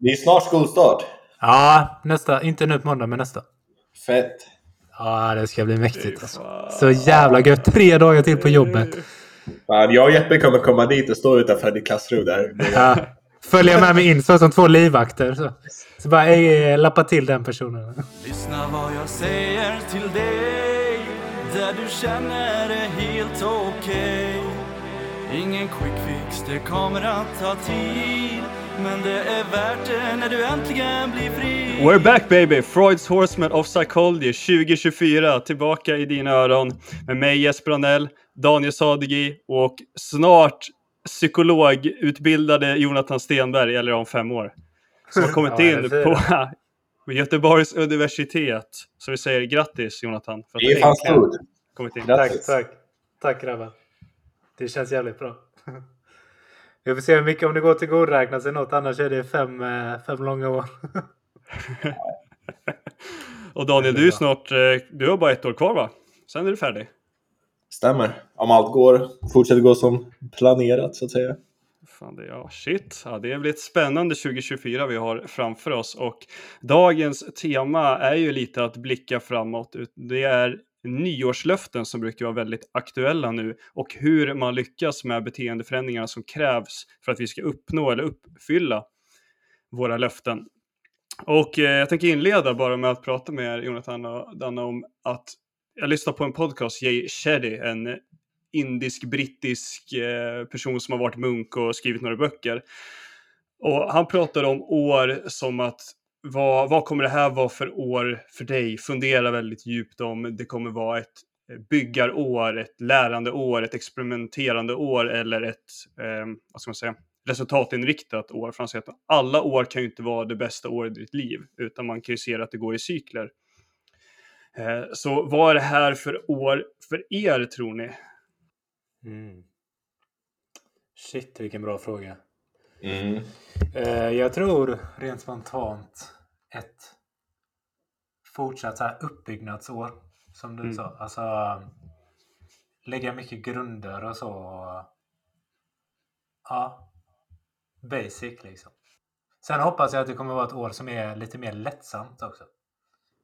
Det är snart skolstart. Ja, nästa. Inte nu på måndag, men nästa. Fett. Ja, det ska bli mäktigt. Alltså. Så jävla gött. Tre dagar till på jobbet. Fan, jag och Jeppe kommer komma dit och stå utanför ditt klassrum där. Ja. Följa med mig in så som två livvakter. Så, så bara ej, lappa till den personen. Lyssna vad jag säger till dig Där du känner det helt okej Ingen quick fix, det kommer att ta tid Men det är värt det när du äntligen blir fri We're back baby! Freuds Horseman of Psychology 2024 tillbaka i dina öron med mig Jesper Anell, Daniel Sadegi och snart psykologutbildade Jonathan Stenberg, eller om fem år. Som har kommit Ja, in på Göteborgs universitet. Så vi säger grattis Jonathan. För att Det är fan stort. Tack, tack. Tack grabbar. Det känns jävligt bra. Vi får se hur mycket om det går till godräkna sig något. Annars är det fem, eh, fem långa år. Och Daniel, du är snart, eh, du har bara ett år kvar va? Sen är du färdig. Stämmer. Om allt går, fortsätter gå som planerat så att säga. Fan, det, ja, shit. Ja, det blir ett spännande 2024 vi har framför oss och dagens tema är ju lite att blicka framåt. Det är nyårslöften som brukar vara väldigt aktuella nu och hur man lyckas med beteendeförändringarna som krävs för att vi ska uppnå eller uppfylla våra löften. Och eh, jag tänker inleda bara med att prata med er, Jonathan och Danna, om att jag lyssnar på en podcast, Jay Shetty, en indisk-brittisk eh, person som har varit munk och skrivit några böcker. Och han pratar om år som att vad, vad kommer det här vara för år för dig? Fundera väldigt djupt om det kommer vara ett eh, byggarår, ett lärande år, ett experimenterande år eller ett, eh, vad ska man säga, resultatinriktat år. För att alla år kan ju inte vara det bästa året i ditt liv, utan man kan ju se att det går i cykler. Eh, så vad är det här för år för er tror ni? Mm. Shit, vilken bra fråga. Mm. Eh, jag tror rent spontant ett fortsatt så här uppbyggnadsår. Som du Mm. sa. Alltså lägga mycket grunder och så. Ja. Basic liksom. Sen hoppas jag att det kommer vara ett år som är lite mer lättsamt också.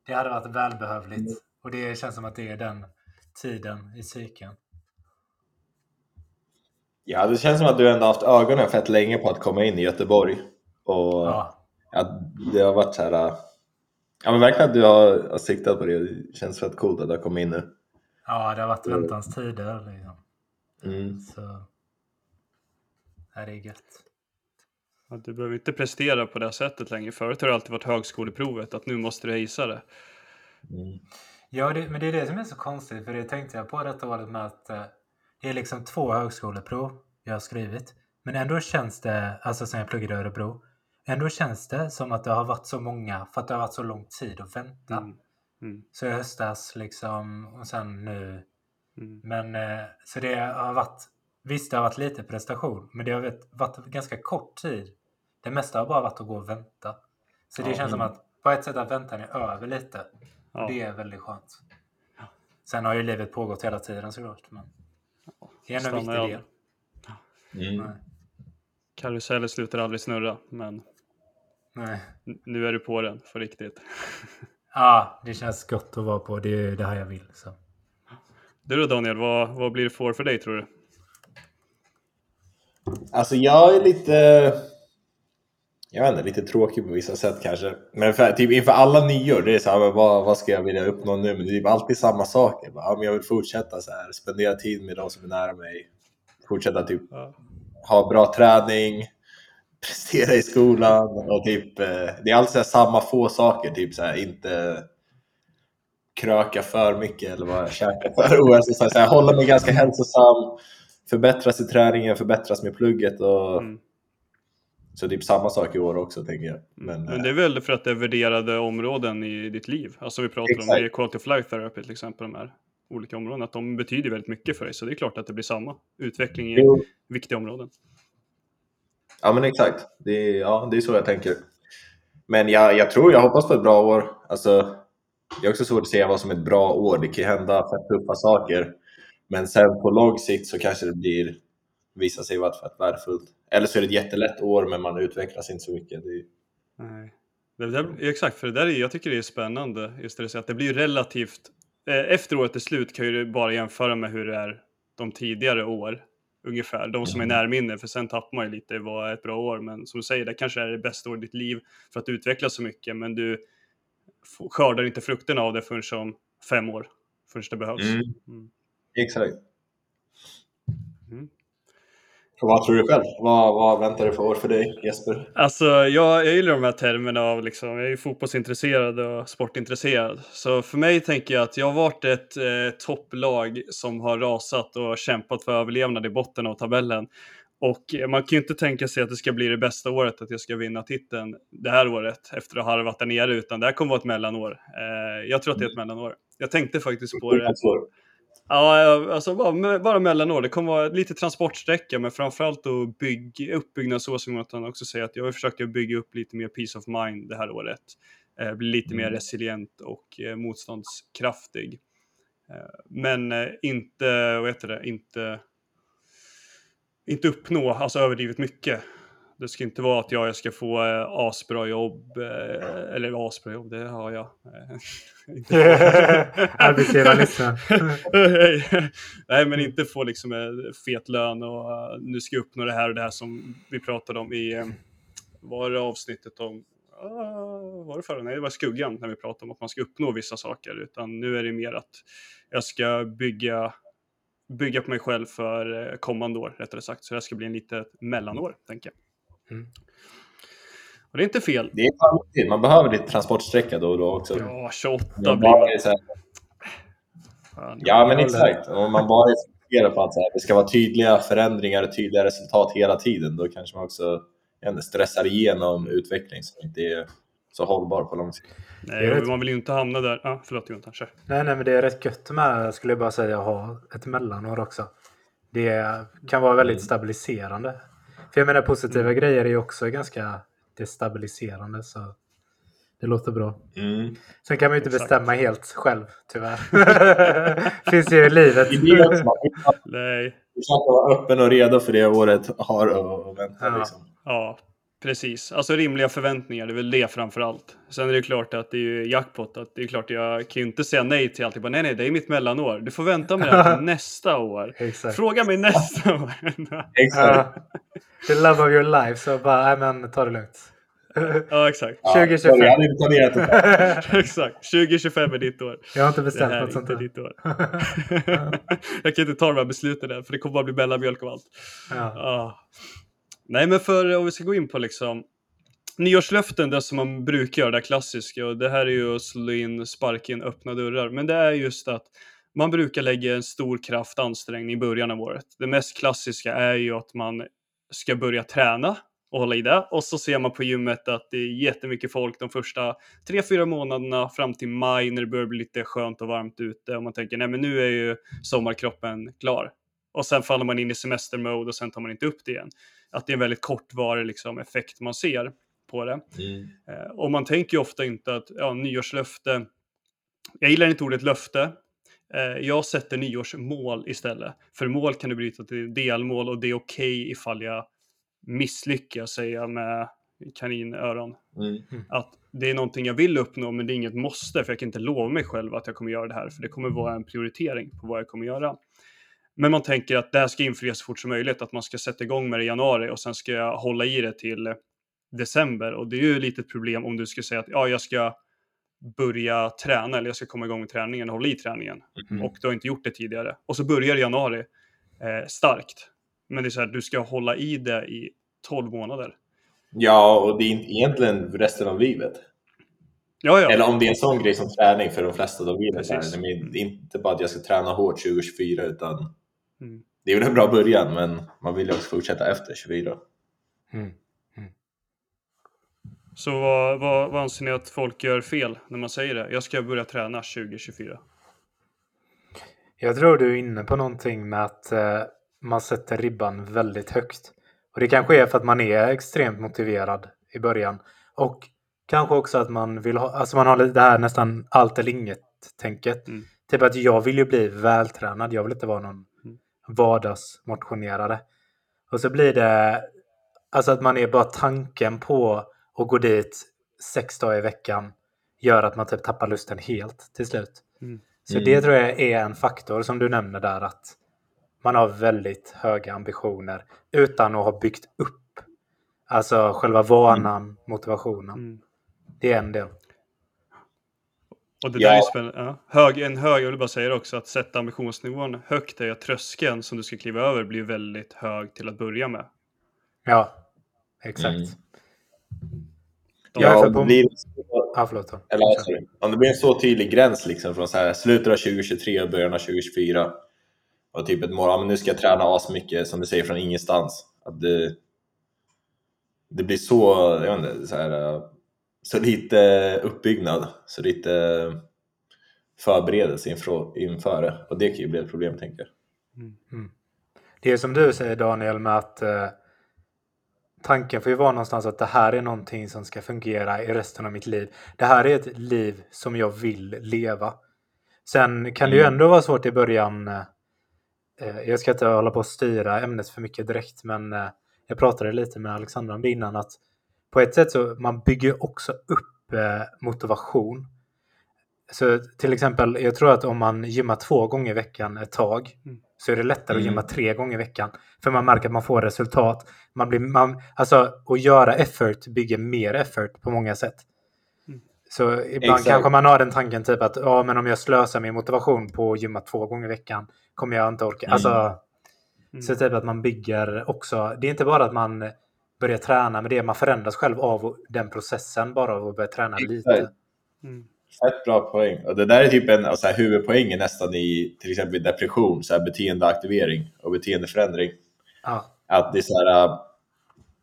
Det hade varit välbehövligt. Och det känns som att det är den tiden i cykeln. Ja, det känns som att du ändå haft ögonen fett länge på att komma in i Göteborg. Och Ja. ja, det har varit så här... äh, Ja men verkligen att du har, har siktat på det. Det känns fett coolt att du har kommit in nu. ja, det har varit väntans tider liksom. Mm. Så. Ja, det är gött. Att du behöver inte prestera på det här sättet längre. Förut har det alltid varit högskoleprovet, att nu måste du hejsa det. Mm. Ja, det, men det är det som är så konstigt. För det tänkte jag på detta året med att eh, det är liksom två högskoleprov jag har skrivit. Men ändå känns det, alltså sen jag pluggade i Örebro, ändå känns det som att det har varit så många för att det har varit så lång tid att vänta. Mm. Mm. Så i höstas liksom och sen nu. Mm. Men eh, så det har varit, visst det har varit lite prestation, men det har varit, varit ganska kort tid. Det mesta har bara varit att gå och vänta. Så det Ja, känns som att på ett sätt att väntan är över lite. Ja. Det är väldigt skönt. Sen har ju livet pågått hela tiden såklart. Men det är en viktig del. Mm. Nej. Karusellen slutar aldrig snurra, men Nej. nu är du på den för riktigt. Ja, det känns gott att vara på. Det är det här jag vill. Så. Du då Daniel, vad, vad blir det för dig tror du? Alltså jag är lite... Jag vet inte, lite tråkig på vissa sätt kanske. Men för, typ inför alla nyår, det är så här, men vad, vad ska jag vilja uppnå nu? Men det är typ alltid samma saker. Bara, ja, men jag vill fortsätta så här, spendera tid med de som är nära mig. Fortsätta typ Ja. ha bra träning, prestera i skolan och typ, eh, det är alltid samma få saker, typ så här, inte kröka för mycket eller bara käka för ohälsosamt. Så här, hålla mig ganska hälsosam, förbättras i träningen, förbättras med plugget och Mm. Så typ samma sak i år också tänker jag. Men, Men eh, det är väl för att det är värderade områden i ditt liv. Alltså vi pratar om Exakt. det, quality of life therapy till exempel, de här olika områdena, att de betyder väldigt mycket för dig. Så det är klart att det blir samma utveckling i jo, viktiga områden. ja men exakt, det är, ja, det är så jag tänker. Men jag, jag tror, jag hoppas på ett bra år. Alltså, det är också svårt att säga vad som är ett bra år. Det kan ju hända fett tuffa saker. Men sen på lång sikt så kanske det blir, visar sig vara fett värdefullt. Eller så är det ett jättelätt år men man utvecklas inte så mycket. Är, Nej. Det, det, exakt, för det där är, jag tycker det är spännande. Just det, att det blir relativt... Eh, efter året är slut kan ju du bara jämföra med hur det är de tidigare år. Ungefär, de som är närminne, för sen tappar man ju lite vad är ett bra år. Men som du säger, det kanske är det bästa året i ditt liv för att utvecklas så mycket. Men du skördar inte frukterna av det förrän som fem år. Förrän det behövs. Mm. Mm. Exakt. Mm. Vad tror du själv? Vad, vad väntar det för år för dig Jesper? Alltså, jag, jag gillar de här termerna av liksom, jag är ju fotbollsintresserad och sportintresserad. Så för mig tänker jag att jag har varit ett eh, topplag som har rasat och kämpat för överlevnad i botten av tabellen. Och man kan ju inte tänka sig att det ska bli det bästa året, att jag ska vinna titeln det här året efter att ha harvat där nere, utan det här kommer vara ett mellanår. Eh, jag tror att det är ett mellanår. Jag tänkte faktiskt på det. Ja, alltså bara, bara mellanår. Det kommer vara lite transportsträcka, men framförallt att bygga uppbyggnadsår som Jonathan också säger, att jag vill försöka bygga upp lite mer peace of mind det här året. Eh, bli lite mer Mm. resilient och eh, motståndskraftig. Eh, men eh, inte, vad heter det, inte, inte uppnå, alltså överdrivet mycket. Det ska inte vara att jag, jag ska få eh, asbra jobb, eh, eller asbra jobb, det har jag. Eh, lyssnar. Nej, men inte få liksom en fet lön och uh, nu ska jag uppnå det här och det här som vi pratade om i, var det avsnittet om, uh, var det förra? Nej, det var skuggan när vi pratade om att man ska uppnå vissa saker, utan nu är det mer att jag ska bygga bygga på mig själv för eh, kommande år, rättare sagt. Så det här ska bli en litet mellanår, tänker jag. Mm. Och det är inte fel. Det är fan viktigt. Man behöver lite transportsträcka då och då också. Ja, 28 Man blir man. här, Fan. ja, men exakt. Om man bara fokuserar på att så här, det ska vara tydliga förändringar och tydliga resultat hela tiden, då kanske man också inte, stressar igenom utveckling som inte är så hållbar på lång sikt. Nej, rätt- man vill ju inte hamna där. Ah, förlåt Jonathan, kör. Nej, nej, men det är rätt gött med, skulle jag bara säga, att ha ett mellanår också. Det kan vara väldigt Mm. stabiliserande. För jag menar, positiva grejer är ju också ganska destabiliserande, så det låter bra. Mm. Sen kan man ju inte Exakt. bestämma helt själv, tyvärr. Finns ju i livet. Det är det man Nej, försöka vara öppen och redo för det året har att vänta. Ja. Liksom. Ja, precis. Alltså rimliga förväntningar, det är väl det framför allt. Sen är det klart att det är ju jackpot, att det är klart jag kan ju inte säga nej till allt. Jag bara, nej, nej, det är mitt mellanår. Du får vänta med det här till nästa år. Exakt. Fråga mig nästa år. Exakt. Ja. The love of your life, så bara, nej men ta det lugnt. ja, exakt. Ja, 2025. Jag hade inte planerat det. Exakt. 2025 är ditt år. Jag har inte Det bestämt något sånt inte här. ditt år. jag kan inte ta de här besluten än, för det kommer bara bli mellanmjölk av allt. Ja. Ah. Nej, men för om vi ska gå in på liksom nyårslöften, det som man brukar göra, det klassiska, och det här är ju att slå in, sparka in öppna dörrar, men det är just att man brukar lägga en stor kraft ansträngning i början av året. Det mest klassiska är ju att man ska börja träna och hålla i det. Och så ser man på gymmet att det är jättemycket folk de första tre, fyra månaderna fram till maj när det börjar bli lite skönt och varmt ute och man tänker nej men nu är ju sommarkroppen klar. Och sen faller man in i semestermode och sen tar man inte upp det igen. Att det är en väldigt kortvarig liksom, effekt man ser på det. Mm. Eh, och man tänker ju ofta inte att ja, nyårslöfte, jag gillar inte ordet löfte, eh, jag sätter nyårsmål istället. För mål kan du bryta till delmål och det är okej ifall jag misslyckas, säger jag med kaninöron. Mm. Att det är någonting jag vill uppnå, men det är inget måste, för jag kan inte lova mig själv att jag kommer göra det här, för det kommer vara en prioritering på vad jag kommer göra. Men man tänker att det här ska infrias så fort som möjligt, att man ska sätta igång med det i januari och sen ska jag hålla i det till december. Och det är ju lite ett problem om du ska säga att ja, jag ska börja träna eller jag ska komma igång med träningen och hålla i träningen. Mm. Och du har inte gjort det tidigare. Och så börjar januari eh, starkt. Men det är så här, du ska hålla i det i 12 månader. Ja, och det är inte egentligen resten av livet. Ja, ja. Eller om det är en sån grej som träning för de flesta, då blir det men är inte bara att jag ska träna hårt 2024, utan Mm. det är väl en bra början, men man vill ju också fortsätta efter 24. Mm. Så vad, vad, vad anser ni att folk gör fel när man säger det? Jag ska börja träna 2024. Jag tror du är inne på någonting med att eh, man sätter ribban väldigt högt. Och det kanske är för att man är extremt motiverad i början. Och kanske också att man vill ha, alltså man har det här nästan allt eller inget-tänket. Mm. Typ att jag vill ju bli vältränad, jag vill inte vara någon Mm. Vardagsmotionerare. Och så blir det, alltså att man är bara tanken på och gå dit sex dagar i veckan gör att man typ tappar lusten helt till slut. Mm. Så Mm. det tror jag är en faktor som du nämner där att man har väldigt höga ambitioner utan att ha byggt upp alltså själva vanan, motivationen. Mm. Det är en del. Och det Ja. där är spännande. Ja. Hög, en hög, jag vill bara säga det också, att sätta ambitionsnivån högt är att tröskeln som du ska kliva över blir väldigt hög till att börja med. Ja, exakt. Mm. Jag Ja, om det blir, Ja, förlåt. Eller, om det blir en så tydlig gräns liksom från så här, slutet av 2023 och början av 2024 och typ ett mål, ja, men nu ska jag träna asmycket som du säger från ingenstans. Att det, det blir så, jag vet inte, så, här, så lite uppbyggnad, så lite förberedelse inför, inför det. Och det kan ju bli ett problem tänker jag. Det är som du säger Daniel med att eh, tanken får ju vara någonstans att det här är någonting som ska fungera i resten av mitt liv. Det här är ett liv som jag vill leva. Sen kan det ju Mm. ändå vara svårt i början. Eh, jag ska inte hålla på att styra ämnet för mycket direkt, men eh, jag pratade lite med Alexandra om det innan att på ett sätt så man bygger också upp eh, motivation. Så till exempel, jag tror att om man gymmar två gånger i veckan ett tag Mm. så är det lättare att Mm. gymma tre gånger i veckan. För man märker att man får resultat. Man blir, man, alltså, att göra effort bygger mer effort på många sätt. Mm. Så ibland Exakt. kanske man har den tanken typ att ja, men om jag slösar min motivation på att gymma två gånger i veckan kommer jag inte orka. Mm. Alltså, Mm. så typ att man bygger också. Det är inte bara att man börjar träna med det. Man förändras själv av den processen bara av att börja träna lite. Exakt. Mm. Fett bra poäng. Och det där är typ en alltså, här, huvudpoängen nästan i till exempel depression, så här, beteendeaktivering och beteendeförändring. Ja. Att det är så här, äh,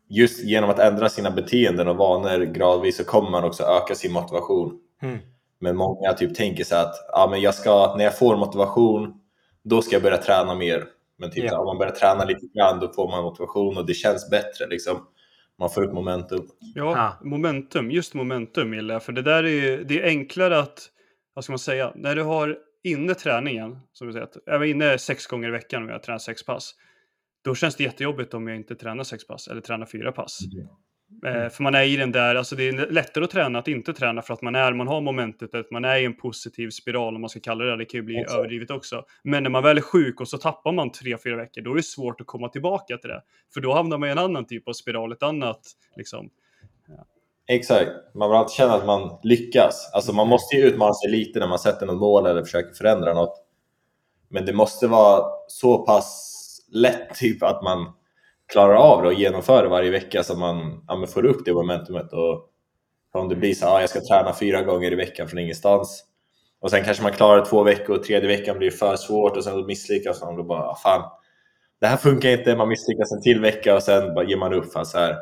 just genom att ändra sina beteenden och vanor gradvis så kommer man också öka sin motivation. Mm. Men många typ tänker så här att ja, men jag ska, när jag får motivation, då ska jag börja träna mer. Men typ Ja. om man börjar träna lite grann, då får man motivation och det känns bättre. Liksom. Man får upp momentum. Ja, Ah. momentum. Just momentum gillar jag. För det där är ju, det är enklare att, vad ska man säga, när du har inne träningen, som du säger, att jag var inne sex gånger i veckan och jag tränar sex pass. Då känns det jättejobbigt om jag inte tränar sex pass eller tränar fyra pass. Eh, för man är i den där, alltså det är lättare att träna att inte träna för att man är, man har momentet, att man är i en positiv spiral om man ska kalla det det. Kan ju bli Exakt. överdrivet också. Men när man väl är sjuk och så tappar man tre, fyra veckor, då är det svårt att komma tillbaka till det. För då hamnar man i en annan typ av spiral, ett annat liksom. Exakt. Man vill alltid känna att man lyckas. Alltså man måste ju utmana sig lite när man sätter något mål eller försöker förändra något. Men det måste vara så pass lätt typ att man klarar av det och genomför det varje vecka så man ja, får upp det momentumet. Och om det blir så att ah, jag ska träna fyra gånger i veckan från ingenstans och sen kanske man klarar två veckor och tredje veckan blir för svårt och sen misslyckas man och då bara ah, fan det här funkar inte, man misslyckas en till vecka och sen bara ger man upp. För så här,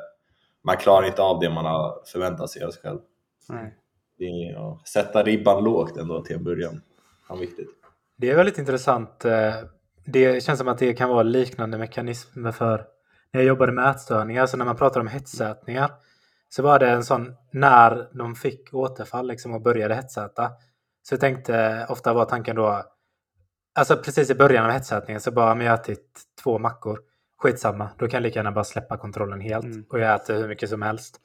man klarar inte av det man har förväntat sig av sig själv. Nej. Är, ja, sätta ribban lågt ändå till en början. Ja, viktigt. Det är väldigt intressant. eh, Det känns som att det kan vara liknande mekanismer för när jag jobbade med ätstörningar, alltså när man pratar om hetsätningar, så var det en sån, när de fick återfall liksom och började hetsäta, så jag tänkte, ofta var tanken då, alltså precis i början av hetsätningen så bara, men jag har ätit två mackor, skitsamma, då kan jag lika gärna bara släppa kontrollen helt Mm. och jag äter hur mycket som helst.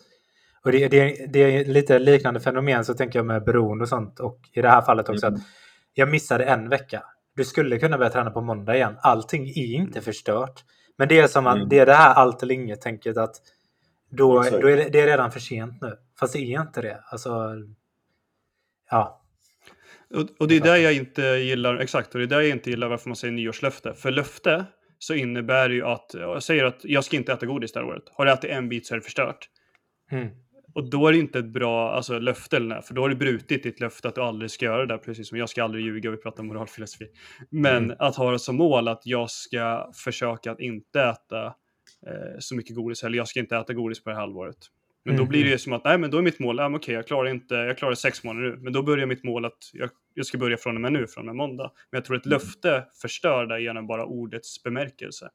Och det, det, det är lite liknande fenomen så tänker jag med beroende och sånt och i det här fallet också Mm. att jag missade en vecka. Du skulle kunna börja träna på måndag igen. Allting är inte förstört. Men det är som att Mm. det är det här allt eller inget tänket att då, då är det, det är redan för sent nu. Fast det är inte det. Alltså, ja. Och, och det är där jag inte gillar, exakt, och det är där jag inte gillar varför man säger nyårslöfte. För löfte så innebär det ju att, jag säger att jag ska inte äta godis det här året. Har du ätit en bit så är det förstört. Mm. Och då är det inte ett bra alltså, löfte, eller nej, för då har du brutit ditt löfte att du aldrig ska göra det där, precis som jag ska aldrig ljuga, vi pratar om moralfilosofi. Men Mm. att ha det som mål att jag ska försöka att inte äta eh, så mycket godis, eller jag ska inte äta godis på det här halvåret. Men då Mm, blir det ju som att, nej men då är mitt mål, ja, men okej jag klarar inte, jag klarar sex månader nu, men då börjar mitt mål att jag, jag ska börja från och med nu, från och med måndag. Men jag tror ett löfte förstör det genom bara ordets bemärkelse.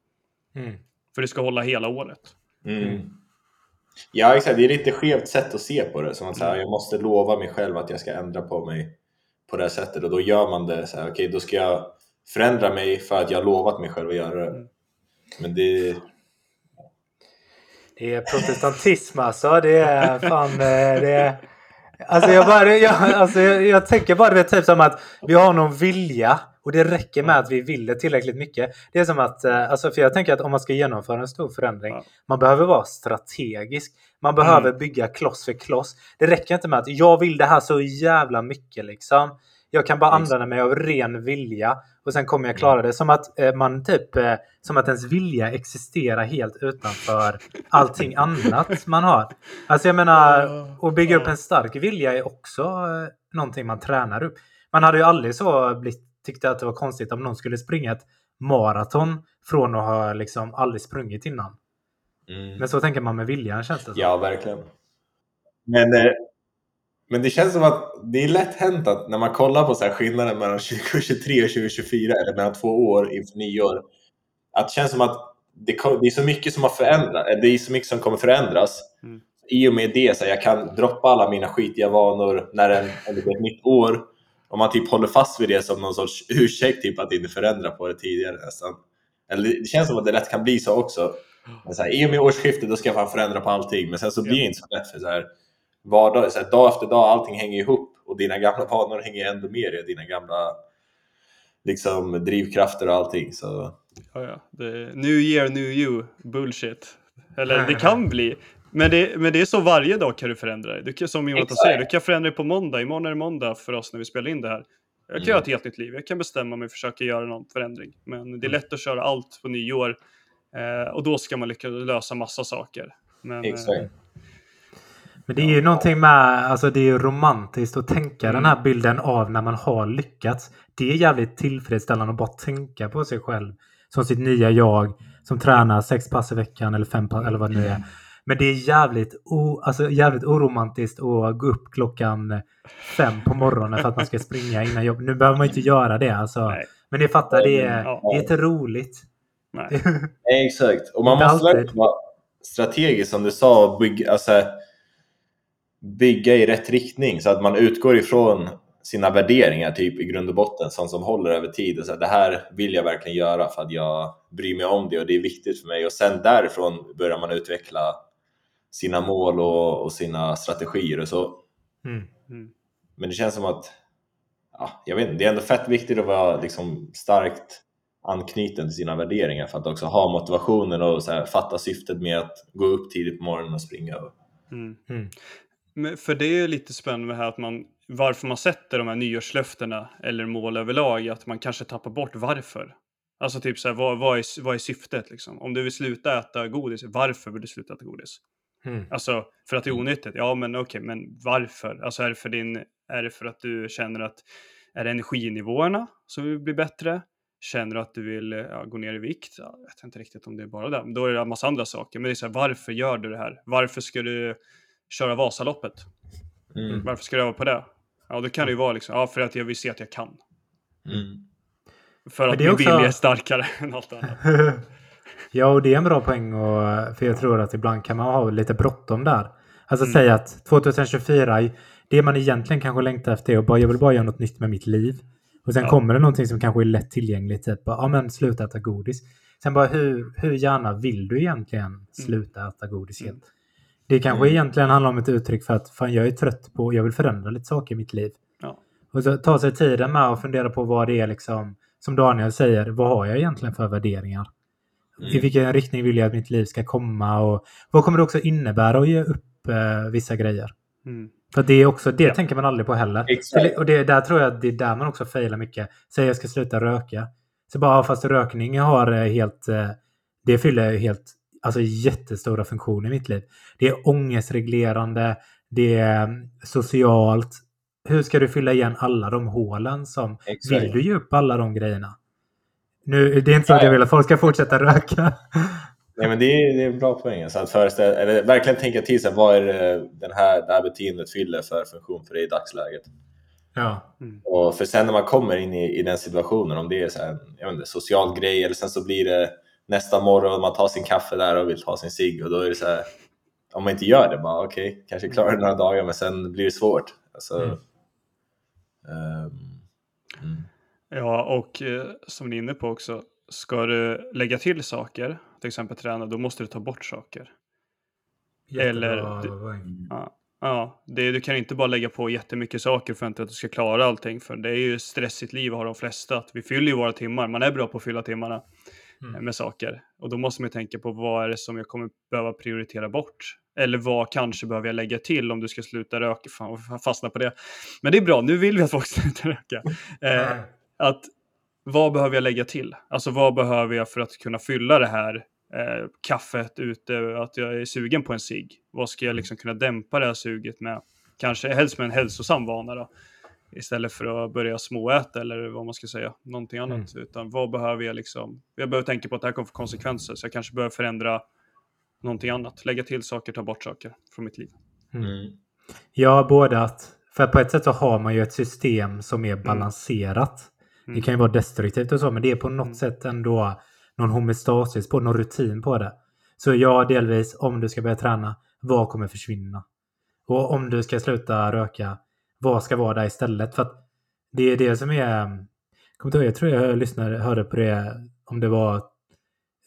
Mm. För det ska hålla hela året. Mm. Ja, exakt. Det är lite skevt sätt att se på det. Som att säga, jag måste lova mig själv att jag ska ändra på mig på det här sättet. Och då gör man det så här, okej, då ska jag förändra mig för att jag har lovat mig själv att göra det. Mm. Men det... Det är protestantism alltså. Det är fan... eh, Det är... Alltså jag, bara, jag, alltså jag, jag tänker bara det typ som att vi har någon vilja och det räcker med att vi vill det tillräckligt mycket. Det är som att, eh, alltså för jag tänker att om man ska genomföra en stor förändring, Ja. man behöver vara strategisk. Man behöver Mm. bygga kloss för kloss. Det räcker inte med att jag vill det här så jävla mycket liksom. Jag kan bara använda mig av ren vilja och sen kommer jag klara det. Som att eh, man typ, eh, som att ens vilja existerar helt utanför allting annat man har. Alltså jag menar, att bygga upp en stark vilja är också eh, någonting man tränar upp. Man hade ju aldrig så blivit, tyckte att det var konstigt om någon skulle springa ett maraton från att ha liksom aldrig sprungit innan. Mm. Men så tänker man med viljan känns det som. Ja, verkligen. Men, eh, men det känns som att det är lätt hänt att när man kollar på så här skillnaden mellan 2023 och 2024, eller mellan två år inför nyår, att det känns som att det, det är så mycket som har förändrats, eller det är så mycket som kommer förändras. Mm. I och med det, så här, jag kan droppa alla mina skitiga vanor när en, det är ett nytt år. Om man typ håller fast vid det som någon sorts ursäkt, typ att inte förändra på det tidigare nästan. Eller det känns som att det lätt kan bli så också. Men så här, I och med årsskiftet då ska jag fan förändra på allting. Men sen så blir det inte så lätt för så här, vardag, så här, dag efter dag, allting hänger ihop. Och dina gamla vanor hänger ändå med i dina gamla liksom, drivkrafter och allting. Så Ja, ja. Det är new year, new you, bullshit. Eller det kan bli. Men det, men det är så varje dag kan du förändra dig. Du kan, som Jonathan Exakt. säger, du kan förändra dig på måndag. Imorgon är det måndag för oss när vi spelar in det här. Jag kan Mm. göra ett helt nytt liv. Jag kan bestämma mig och försöka göra någon förändring. Men det är lätt att köra allt på nyår. Eh, och då ska man lyckas lösa massa saker. Men, eh. Men det är ju någonting med, alltså det är ju romantiskt att tänka Mm. den här bilden av när man har lyckats. Det är jävligt tillfredsställande att bara tänka på sig själv som sitt nya jag som tränar sex pass i veckan eller fem pass eller vad det nu är. Men det är jävligt, o, alltså jävligt oromantiskt att gå upp klockan fem på morgonen för att man ska springa innan jobb. Nu behöver man inte göra det alltså. Nej. Men ni fattar, det är, Ja. det är inte roligt. nej. Nej, exakt. Och man måste alltid. vara strategisk som du sa och bygga, alltså, bygga i rätt riktning så att man utgår ifrån sina värderingar typ i grund och botten, sånt som håller över tid. Och så här, det här vill jag verkligen göra för att jag bryr mig om det och det är viktigt för mig. Och sen därifrån börjar man utveckla sina mål och, och sina strategier och så. Mm. Mm. Men det känns som att, ja, jag vet inte, det är ändå fett viktigt att vara liksom starkt anknuten till sina värderingar för att också ha motivationen och så här, fatta syftet med att gå upp tidigt på morgonen och springa. Mm. Mm. Men för det är lite spännande med här att man, varför man sätter de här nyårslöftena eller mål överlag, att man kanske tappar bort varför. Alltså typ så här, vad, vad, är, vad är syftet liksom? Om du vill sluta äta godis, varför vill du sluta äta godis? Mm. Alltså för att det är onyttigt? Ja, men okej, men varför? Alltså är det för din, är det för att du känner att, är det energinivåerna som vill bli bättre? Känner du att du vill ja, gå ner i vikt? Ja, jag vet inte riktigt om det är bara det. Men då är det en massa andra saker. Men det är så här, varför gör du det här? Varför ska du köra Vasaloppet? Mm. Varför ska du öva på det? Ja, då kan det ju vara liksom, ja, för att jag vill se att jag kan. Mm. För att min också- vilja är starkare än allt annat. ja, och det är en bra poäng. Och, för jag tror att ibland kan man ha lite bråttom där. Alltså Mm. säg att 2024, det man egentligen kanske längtar efter är att bara, jag vill bara göra något nytt med mitt liv. Och sen Ja. kommer det någonting som kanske är lätt tillgängligt. Typ, bara, ja men sluta äta godis. Sen bara, hur, hur gärna vill du egentligen sluta äta godis Mm. helt? Det kanske Mm. egentligen handlar om ett uttryck för att fan, jag är trött på, jag vill förändra lite saker i mitt liv. Ja. Och så ta sig tiden med att fundera på vad det är liksom, som Daniel säger, vad har jag egentligen för värderingar? I Mm. vilken riktning vill jag att mitt liv ska komma? Och vad kommer det också innebära att ge upp eh, vissa grejer? Mm. För det är också, det Ja. tänker man aldrig på heller. Exakt. Och det, där tror jag att det är där man också failar mycket. Säg jag ska sluta röka. Så bara, fast rökning har eh, helt, eh, det fyller helt, alltså jättestora funktioner i mitt liv. Det är ångestreglerande, det är mm, socialt. Hur ska du fylla igen alla de hålen som, Exakt. vill du ge upp alla de grejerna? Nu, det är inte så att jag vill att folk ska fortsätta röka. Nej, men det, är, det är en bra poäng. Alltså att föreställa, eller verkligen tänka till sig vad är det, den här, det här beteendet fyller för funktion för dig i dagsläget. Ja. Och för sen när man kommer in i, i den situationen, om det är så här, jag inte, social grej eller sen så blir det nästa morgon man tar sin kaffe där och vill ta sin cigg och då är det så här, om man inte gör det, bara okej, kanske klarar det några dagar men sen blir det svårt. Alltså, Mm. ehm, mm. Ja, och eh, som ni är inne på också, ska du lägga till saker, till exempel träna, då måste du ta bort saker. Eller- Jättebra poäng. Ja, ja det, du kan inte bara lägga på jättemycket saker för att du ska klara allting. För det är ju stressigt liv har de flesta. Att vi fyller ju våra timmar. Man är bra på att fylla timmarna Mm. eh, med saker. Och då måste man ju tänka på vad är det som jag kommer behöva prioritera bort. Eller vad kanske behöver jag lägga till om du ska sluta röka. Fan, fastna på det. Men det är bra, nu vill vi att folk slutar röka. Eh. Att vad behöver jag lägga till? Alltså vad behöver jag för att kunna fylla det här eh, kaffet ute, att jag är sugen på en cigg? Vad ska jag liksom kunna dämpa det här suget med? Kanske helst med en hälsosam vana då. Istället för att börja småäta eller vad man ska säga, någonting annat. Utan vad behöver jag liksom? Jag behöver tänka på att det här kommer få konsekvenser, så jag kanske behöver förändra någonting annat. Lägga till saker, ta bort saker från mitt liv. Mm. Ja, både att... För på ett sätt så har man ju ett system som är balanserat. Det kan ju vara destruktivt och så, men det är på något Mm. sätt ändå någon homeostasis på, någon rutin på det. Så ja, delvis, om du ska börja träna, vad kommer försvinna? Och om du ska sluta röka, vad ska vara där istället? För att det är det som är... Kommer inte ihåg, jag tror jag lyssnade, hörde på det, om det var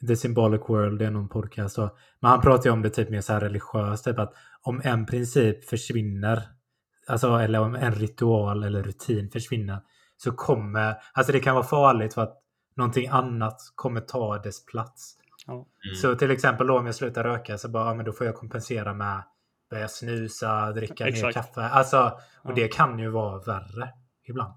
The Symbolic World, det är någon podcast. då. Men han pratar ju om det typ mer så här religiöst, typ att om en princip försvinner, alltså eller om en ritual eller rutin försvinner, så kommer, alltså det kan vara farligt för att någonting annat kommer ta dess plats. Ja. Mm. Så till exempel då om jag slutar röka så bara, ja, men då får jag kompensera med börja snusa, dricka mer Exakt. kaffe. Alltså, och Ja. det kan ju vara värre ibland.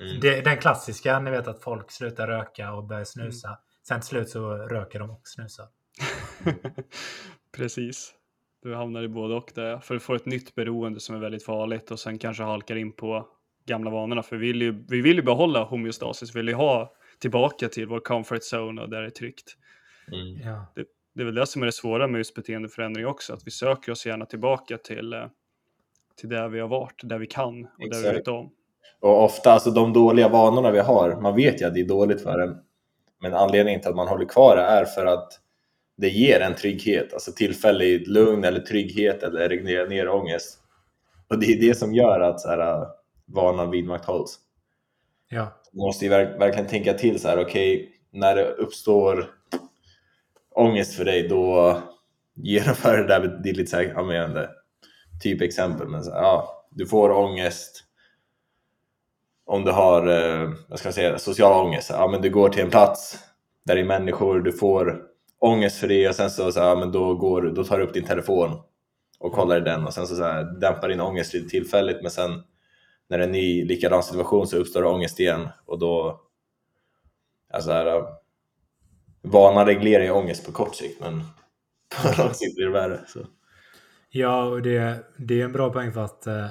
Mm. Det, den klassiska, ni vet att folk slutar röka och börjar snusa. Mm. Sen till slut så röker de och snusar. Precis. Du hamnar i både och där. För du får ett nytt beroende som är väldigt farligt och sen kanske halkar in på gamla vanorna. För vi vill ju, vi vill ju behålla homeostasis, vi vill ju ha tillbaka till vår comfort zone och där det är tryggt. Mm. Ja. Det är väl det som är det svåra med just beteendeförändring också, att vi söker oss gärna tillbaka till, eh, till där vi har varit, där vi kan och där vi Exakt. vet om. Och ofta, alltså de dåliga vanorna vi har, man vet ju att det är dåligt för en. Men anledningen till att man håller kvar det är för att det ger en trygghet, alltså tillfällig lugn eller trygghet eller reglerar ner ångest. Och det är det som gör att så här, vanan vidmakthålls. ja. Man måste ju verk- verkligen tänka till så här, okej, när det uppstår ångest för dig, då genomför det där, det är lite så här, jag inte, typ exempel, men så här, ja, du får ångest om du har, eh, vad ska jag säga, social ångest, ja men du går till en plats där det är människor, du får ångest för det och sen så, så här, ja, men då, går, då tar du upp din telefon och kollar i den och sen så, så här, dämpar din ångest lite tillfälligt men sen när en ny likadan situation så uppstår det ångest igen och då alltså här, äh, vanan reglerar ju ångest på kort sikt men på lång sikt blir det värre. Så. Ja, och det, det är en bra poäng för att eh,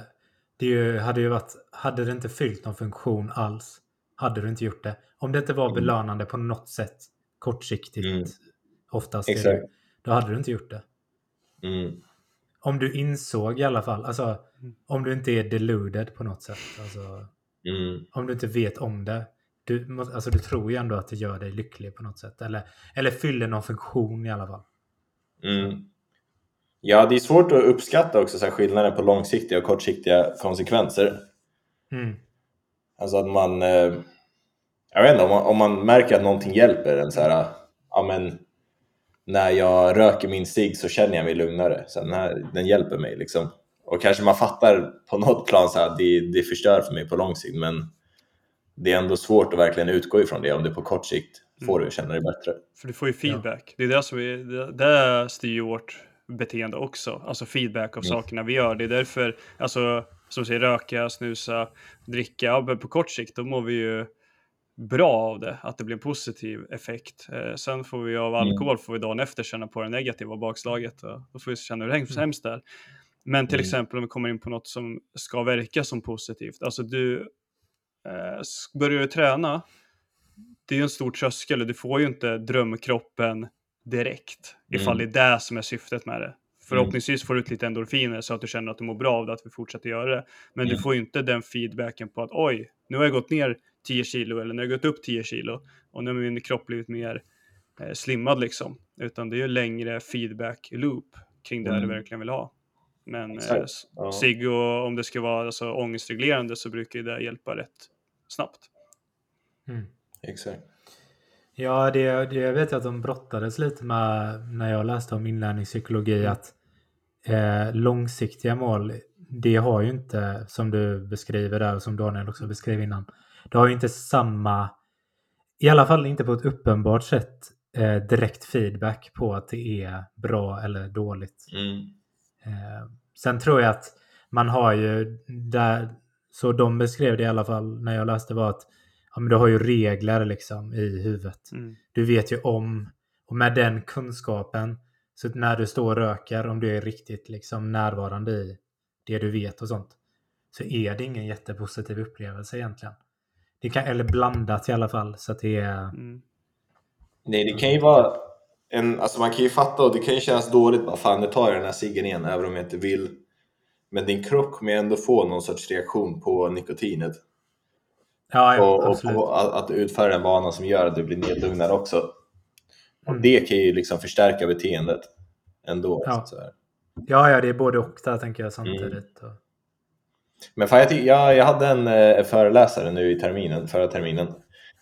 det ju, hade ju varit, hade det inte fyllt någon funktion alls, hade du inte gjort det. Om det inte var Mm. belönande på något sätt, kortsiktigt Mm. oftast, är det, Exakt. då hade du inte gjort det. Mm. Om du insåg i alla fall, alltså Mm. om du inte är deluded på något sätt, alltså Mm. om du inte vet om det. Du, alltså, du tror ju ändå att det gör dig lycklig på något sätt. Eller, eller fyller någon funktion i alla fall. Mm. Ja, det är svårt att uppskatta också så här, skillnaden på långsiktiga och kortsiktiga konsekvenser. Mm. Alltså att man, eh, jag vet inte, om man, om man märker att någonting hjälper en så här, ja men när jag röker min cigg så känner jag mig lugnare. Så den, här, den hjälper mig liksom. Och kanske man fattar på något plan så här, det, det förstör för mig på lång sikt, men det är ändå svårt att verkligen utgå ifrån det om du på kort sikt får att känna dig bättre. För du får ju feedback. Det är det som är, det, det styr vårt beteende också. Alltså feedback av Mm. sakerna vi gör. Det är därför, alltså som säger röka, snusa, dricka, ja, men på kort sikt då mår vi ju bra av det, att det blir en positiv effekt. Eh, sen får vi av Mm. alkohol, får vi dagen efter känna på det negativa bakslaget och då får vi känna hur hemskt hemskt det är. Men till Mm. exempel om vi kommer in på något som ska verka som positivt, alltså du eh, börjar du träna, det är ju en stor tröskel och du får ju inte drömkroppen direkt. Ifall Mm. det är det som är syftet med det. Förhoppningsvis får du ut lite endorfiner så att du känner att du mår bra av det, att vi fortsätter göra det. Men du Mm. får ju inte den feedbacken på att oj, nu har jag gått ner 10 kilo eller nu har jag gått upp 10 kilo och nu har min kropp blivit mer eh, slimmad liksom. Utan det är ju längre feedback loop kring det Mm. du verkligen vill ha. Men eh, Exakt. s- Ja. cigg och om det ska vara alltså, ångestreglerande så brukar ju det hjälpa rätt snabbt. Mm. Exakt. Ja, det, det vet jag att de brottades lite med när jag läste om inlärningspsykologi. Mm. Att eh, långsiktiga mål, det har ju inte, som du beskriver där och som Daniel också beskrev innan, det har ju inte samma, i alla fall inte på ett uppenbart sätt, eh, direkt feedback på att det är bra eller dåligt. Mm. Eh, sen tror jag att man har ju där, så de beskrev det i alla fall när jag läste var att ja, men du har ju regler liksom i huvudet. Mm. Du vet ju om, och med den kunskapen, så att när du står och röker, om du är riktigt liksom närvarande i det du vet och sånt, så är det ingen jättepositiv upplevelse egentligen. Det kan, eller blandat i alla fall, så att det är... Mm. Nej, det kan ju vara en, alltså man kan ju fatta och det kan ju kännas dåligt bara fan nu tar jag den här ciggen igen även om jag inte vill. Men din kropp kommer ju ändå få någon sorts reaktion på nikotinet. Ja, ja och, och absolut. på att, att utföra en vana som gör att du blir nedlugnad också. Och Mm. det kan ju liksom förstärka beteendet ändå. Ja. Så. Ja, ja, det är både och där tänker jag samtidigt. Och... Men fan, jag, jag, jag hade en eh, föreläsare nu i terminen, förra terminen.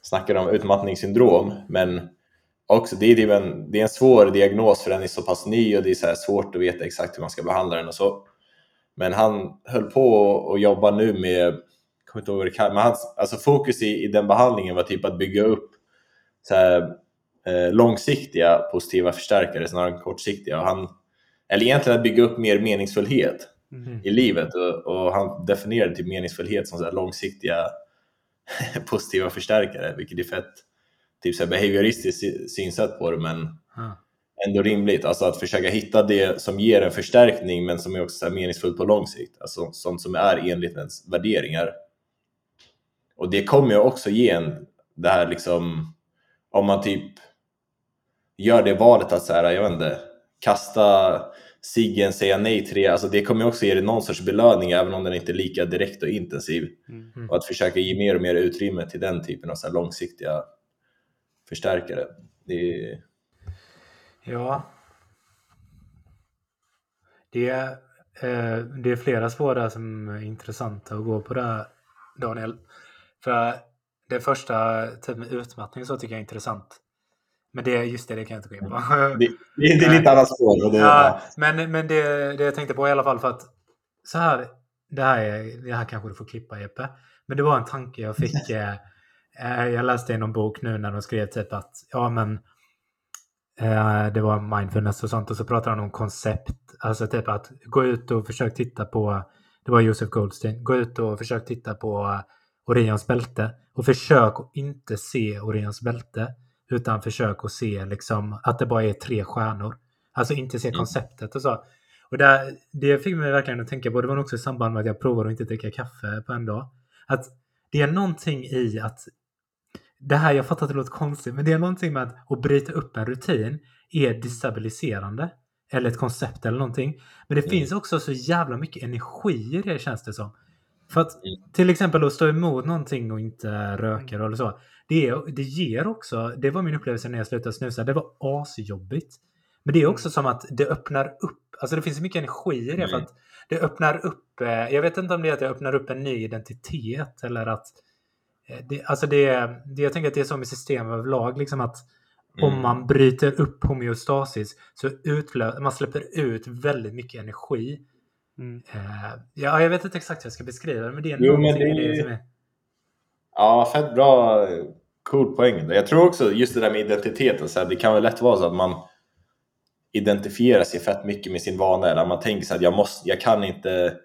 Snackade om utmattningssyndrom, men också det är, typ en, det är en svår diagnos för den är så pass ny och det är så svårt att veta exakt hur man ska behandla den och så. Men han höll på och jobba nu med, kommer inte ihåg vad det kallas, men hans, alltså fokus i, i den behandlingen var typ att bygga upp så här, långsiktiga positiva förstärkare snarare än kortsiktiga. Och han, eller egentligen att bygga upp mer meningsfullhet Mm. i livet och, och han definierade typ meningsfullhet som så långsiktiga positiva förstärkare, vilket är fett typ så här behavioristiskt sy- synsätt på det, men ändå rimligt. Alltså att försöka hitta det som ger en förstärkning men som är också så meningsfullt på lång sikt. Alltså sånt som är enligt ens värderingar. Och det kommer ju också ge en det här liksom om man typ gör det valet att så här, jag vet inte, kasta ciggen, säga nej till det, alltså det kommer också ge dig någon sorts belöning även om den inte är lika direkt och intensiv. Mm. Och att försöka ge mer och mer utrymme till den typen av så långsiktiga förstärkare. Det är, Ja. Det är, eh, det är flera spår där som är intressanta att gå på där, Daniel. För det första, typ med utmattning, så tycker jag är intressant. Men det, just det, det kan jag inte gå in på. det, det är det är lite annat spår. Det, Ja, men men det, det jag tänkte på i alla fall för att så här, det här, är, det här kanske du får klippa Jeppe. Men det var en tanke jag fick. eh, eh, jag läste i någon bok nu när de skrev typ att ja men eh, det var mindfulness och sånt och så pratade han om koncept. Alltså typ att gå ut och försök titta på, det var Joseph Goldstein, gå ut och försök titta på Orions bälte och försök att inte se Orions bälte utan försök att se liksom att det bara är tre stjärnor. Alltså inte se Mm. konceptet och så. Och där, det fick mig verkligen att tänka på, det var också i samband med att jag provade att inte dricka kaffe på en dag. Att det är någonting i att det här, jag fattar att det låter konstigt, men det är någonting med att, att bryta upp en rutin är destabiliserande. Eller ett koncept eller någonting. Men det Mm. finns också så jävla mycket energi i det känns det som. För att Mm. till exempel att stå emot någonting och inte röka eller så. Det, det ger också, det var min upplevelse när jag slutade snusa, det var asjobbigt. Men det är också som att det öppnar upp, alltså det finns mycket energi i det. För Mm. att det öppnar upp, eh, jag vet inte om det är att det öppnar upp en ny identitet eller att eh, det, alltså det, det, jag tänker att det är så med system överlag, liksom att om Mm. man bryter upp homeostasis så utlö- man släpper ut väldigt mycket energi. Mm. Eh, ja, jag vet inte exakt hur jag ska beskriva det, men det är Jo, men det- det som är... Ja, fett bra, cool poäng. Jag tror också just det där med identiteten, så här, det kan väl lätt vara så att man identifierar sig fett mycket med sin vana eller man tänker så att jag, måste, jag kan inte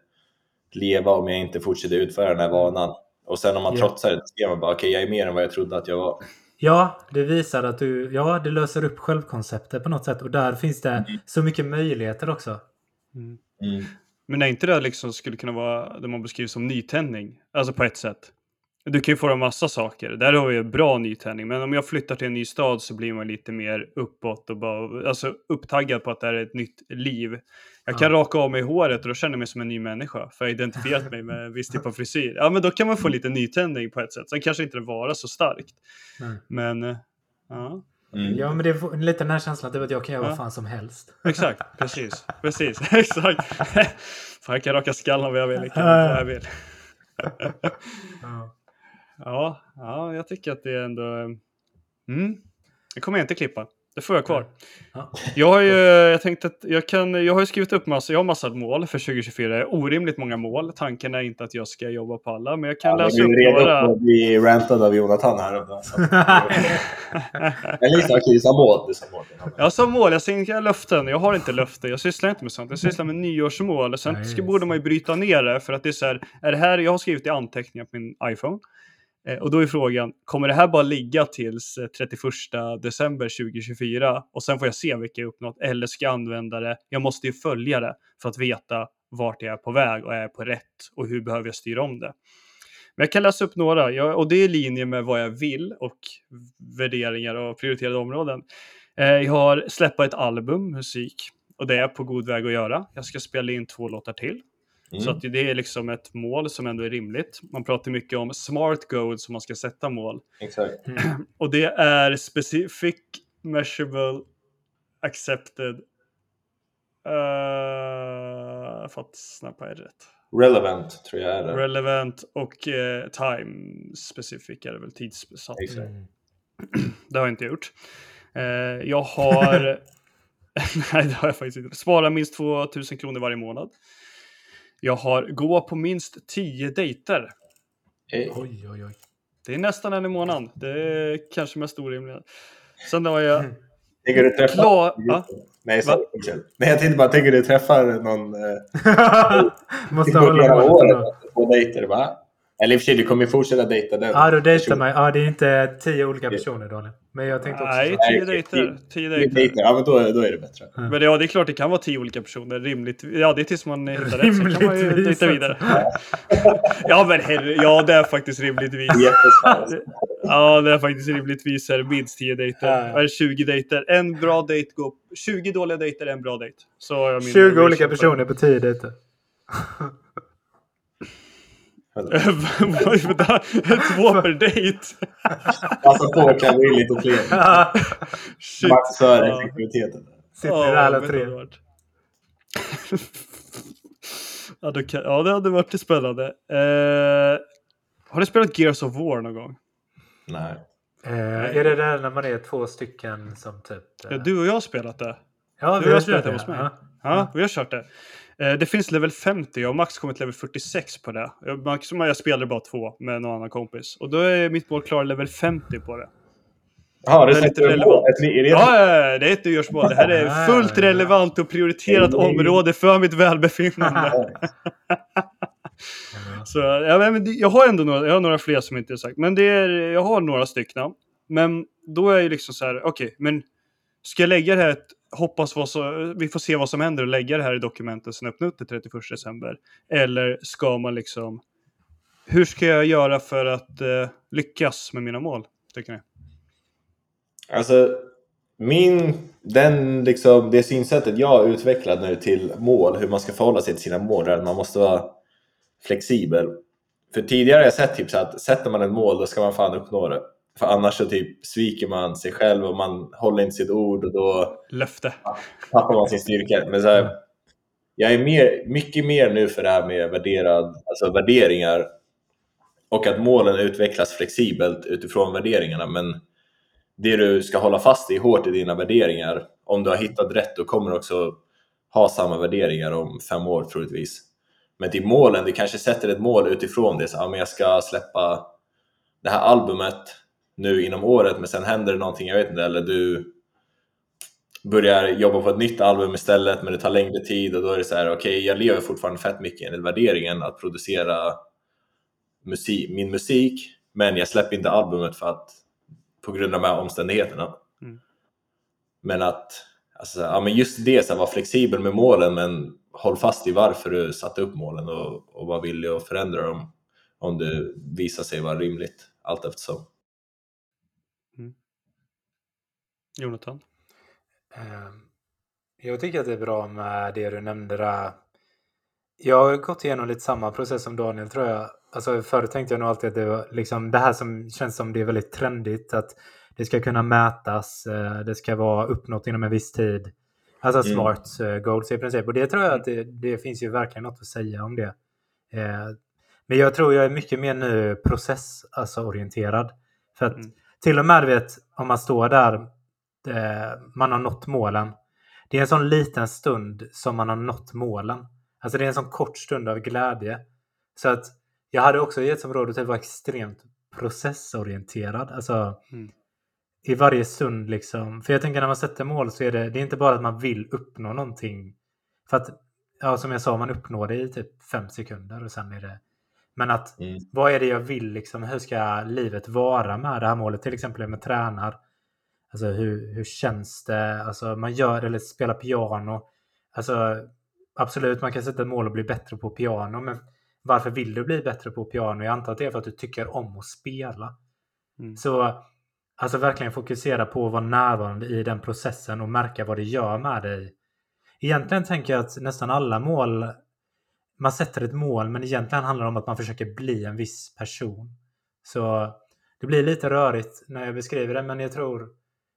leva om jag inte fortsätter utföra den här vanan. Och sen om man Ja. trotsar det, så ser man bara okej, jag är mer än vad jag trodde att jag var. Ja, det visar att du, ja, det löser upp självkonceptet på något sätt och där finns det så mycket möjligheter också. Mm. Mm. Men är inte det liksom skulle kunna vara det man beskriver som nytändning? Alltså på ett sätt. Du kan ju få en massa saker. Där har vi ju bra nytändning. Men om jag flyttar till en ny stad så blir man lite mer uppåt och bara alltså upptaggad på att det här är ett nytt liv. Jag kan Ja. raka av mig håret och då känner jag mig som en ny människa. För jag har identifierat mig med en viss typ av frisyr. Ja, men då kan man få lite nytändning på ett sätt. Sen kanske inte det vara så starkt. Nej. Men eh, ja, Mm. Ja, men det är lite den här känslan typ att jag kan göra Ja. vad fan som helst. exakt. Precis. Precis. Exakt. Fan, jag kan raka skallen vad jag vill. Jag kan vad jag vill. Ja. Ja, ja, jag tycker att det är ändå... Mm, det kommer jag inte klippa. Det får jag kvar. Ja. Jag har ju, jag tänkte att jag kan, jag har skrivit upp massa, jag har massa mål för 2024. Det är orimligt många mål. Tanken är inte att jag ska jobba på alla, men jag kan Ja, läsa du upp är redo några. att bli rantad av Jonathan här. Eller okej, sa mål. Du sa mål. Jag som mål, jag inte löften, jag har inte löften, jag sysslar inte med sånt. Jag sysslar med nyårsmål. Sen Nej, borde man ju bryta ner det, för att det är så här, är det här, jag har skrivit i anteckningar på min iPhone. Eh, och då är frågan, kommer det här bara ligga tills eh, 31 december 2024? Och sen får jag se vilka jag uppnått, eller ska jag använda det? Jag måste ju följa det för att veta vart jag är på väg och är jag på rätt och hur behöver jag styra om det. Men jag kan läsa upp några, jag, och det är i linje med vad jag vill och värderingar och prioriterade områden. Eh, jag har släppa ett album, musik, och det är jag på god väg att göra. Jag ska spela in två låtar till. Mm. Så att det är liksom ett mål som ändå är rimligt. Man pratar mycket om smart goals som man ska sätta mål. Exakt. Och det är specific, measurable, accepted. Uh, för att snappa är det rätt. Relevant tror jag är det. Relevant och eh, time specific är det väl tidssatt. Exakt. Mm. Det har jag inte gjort. Eh, jag har... Nej, det har jag faktiskt inte. Spara minst 2000 kronor varje månad. Jag har gå på minst 10 dejter. Oj, oj, oj. Det är nästan en i månaden. Det är kanske mest orimliga. Sen har jag... Tänker du träffa... Klar... Ja. Nej, sorry. Nej, jag tänkte bara, tänker du träffa någon... Eh, Måste hålla på dejter, va? Eller i och för sig, du kommer ju fortsätta dejta den. Ja, då dejtar man. Ja, det är inte tio olika personer, Daniel. Men jag tänkte också Nej, så. 10 Nej, dejter. tio- 10 Tio dejter. ja men då, då är det bättre. Men ja, det är klart det kan vara 10 olika personer. Rimligt. Ja, det är tills man hittar rätt. Sen kan man ju dejta vidare. Ja, men herre, ja, det är faktiskt rimligtvis. Ja, det är faktiskt rimligtvis är det minst 10 dejter. Eller 20 dejter. En bra dejt går... 20 dåliga dejter är en bra dejt. Så 20 olika personer på 10 dejter. Vad är det där? Två per dejt. Passa på att in lite fler. Shit. Max för Ja. effektiviteten. Sitter Ja, där alla tre. du vad det varit. ja, då kan, ja, det hade varit spännande. Eh, har du spelat Gears of War någon gång? Nej. Eh, är det där när man är två stycken som typ... eh, Ja, du och jag har spelat det. ja, du har spelat det hos mig. Ja. Ja, vi har kört det. Eh, det finns level 50 och Max kommit level 46 på det. Jag, Max, jag spelade bara två med någon annan kompis. Och då är mitt mål klar level 50 på det. Jaha, det Det är lite relevant. Är det Ja, det är ett nyårsmål. Det här är Ah, fullt relevant och prioriterat område för mitt välbefinnande. Så, ja, men jag har ändå några, jag har några fler som inte är sagt. Men det är, jag har några stycken. Men då är ju liksom så här, okej, men ska jag lägga det här, ett- hoppas vad så, vi får se vad som händer och lägga det här i dokumentet sen öppna upp det 31 december. Eller ska man liksom, hur ska jag göra för att eh, lyckas med mina mål? Tycker ni? Alltså, min, den liksom, det synsättet jag har utvecklat nu till mål, hur man ska förhålla sig till sina mål, är att man måste vara flexibel. För tidigare har jag sett typ så att sätter man ett mål, då ska man fan uppnå det. För annars så typ sviker man sig själv och man håller inte sitt ord och då Löfte. tappar man sin styrka. Men så här, jag är mer, mycket mer nu för det här med värderad, alltså värderingar och att målen utvecklas flexibelt utifrån värderingarna. Men det du ska hålla fast i hårt i dina värderingar, om du har hittat rätt, då kommer du också ha samma värderingar om fem år troligtvis. Men till målen, du kanske sätter ett mål utifrån det. Så, ja, men jag ska släppa det här albumet nu inom året, men sen händer det någonting, jag vet inte, eller du börjar jobba på ett nytt album istället, men det tar längre tid och då är det så här, okej, jag lever fortfarande fett mycket enligt värderingen att producera musik, min musik, men jag släpper inte albumet för att på grund av de här omständigheterna. Mm. Men att alltså, ja, men just det, så här, vara flexibel med målen, men håll fast i varför du satte upp målen och, och var villig att förändra dem om det visar sig vara rimligt allt eftersom. Jonathan? Ehm, Jag tycker att det är bra med det du nämnde där. Jag har gått igenom lite samma process som Daniel tror jag. Alltså förut tänkte jag nog alltid att det var liksom det här som känns som det är väldigt trendigt. Att det ska kunna mätas, eh, det ska vara uppnått inom en viss tid. Alltså Mm. smart eh, goals i princip. Och det tror jag att det, det finns ju verkligen något att säga om det. Eh, Men jag tror jag är mycket mer nu process, alltså orienterad. För att Mm. till och med vet om man står där man har nått målen. Det är en sån liten stund som man har nått målen. Alltså det är en sån kort stund av glädje. Så att jag hade också gett som råd att vara extremt processorienterad. Alltså Mm. i varje stund liksom. För jag tänker när man sätter mål så är det, det är inte bara att man vill uppnå någonting. För att, ja som jag sa, man uppnår det i typ fem sekunder och sen är det... Men att Mm. vad är det jag vill liksom? Hur ska livet vara med det här målet? Till exempel om jag tränar. Alltså hur, hur känns det? Alltså man gör eller spelar piano. Alltså absolut, man kan sätta ett mål och bli bättre på piano. Men varför vill du bli bättre på piano? Jag antar att det är för att du tycker om att spela. Mm. Så alltså verkligen fokusera på att vara närvarande i den processen och märka vad det gör med dig. Egentligen tänker jag att nästan alla mål, man sätter ett mål men egentligen handlar det om att man försöker bli en viss person. Så det blir lite rörigt när jag beskriver det men jag tror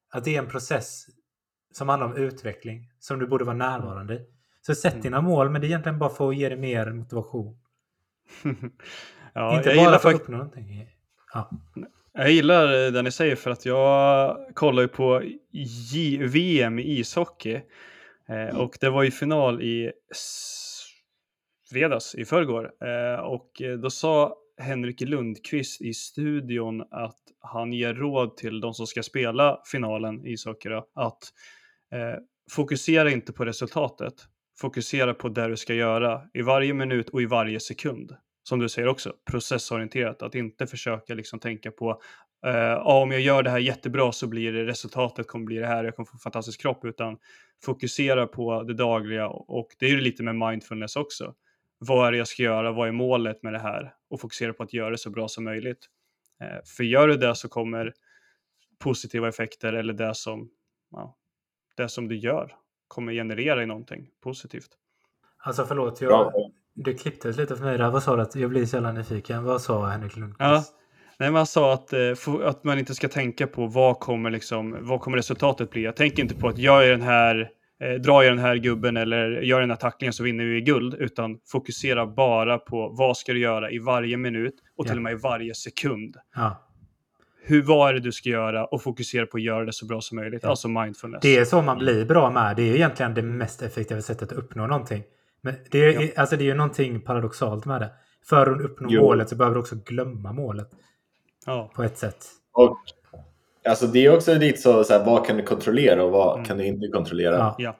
att det är en process som handlar om utveckling som du borde vara närvarande i. Så sätt Mm. dina mål men det är egentligen bara för att ge dig mer motivation. ja, Inte bara för att uppnå någonting. Ja. jag gillar det ni säger för att jag kollar ju på J- VM i ishockey. Eh, och det var ju final i fredags, i förrgår. Eh, och då sa Henrik Lundqvist i studion att han ger råd till de som ska spela finalen i ishockey att eh, fokusera inte på resultatet. Fokusera på det du ska göra i varje minut och i varje sekund. Som du säger också, processorienterat. Att inte försöka liksom tänka på eh, ja, om jag gör det här jättebra så blir det resultatet kommer bli det här, jag kommer få en fantastisk kropp, utan fokusera på det dagliga och det är ju lite med mindfulness också. Vad är det jag ska göra? Vad är målet med det här? Och fokusera på att göra det så bra som möjligt. Eh, för gör du det så kommer positiva effekter eller det som, ja, det som du gör kommer generera i någonting positivt. Alltså förlåt, jag, det klipptes lite för mig där. Vad sa du? Att jag blir så jävla nyfiken. Vad sa Henrik Ja, Lundqvist? nej, man sa att, eh, att man inte ska tänka på vad kommer, liksom, vad kommer resultatet bli. Jag tänker inte på att jag är den här, eh, drar jag den här gubben eller gör den här tacklingen så vinner vi guld, utan fokusera bara på vad ska du göra i varje minut och till Ja. och med i varje sekund. Ja. Hur, vad är det du ska göra och fokusera på att göra det så bra som möjligt, Ja. alltså mindfulness. Det är så man blir bra med. Det är egentligen det mest effektiva sättet att uppnå någonting. Men det är, Ja. alltså det är ju någonting paradoxalt med det. För att uppnå Jo. målet så behöver du också glömma målet Ja, på ett sätt. Och, alltså det är också lite så, så här, vad kan du kontrollera och vad Mm. kan du inte kontrollera? Ja. ja,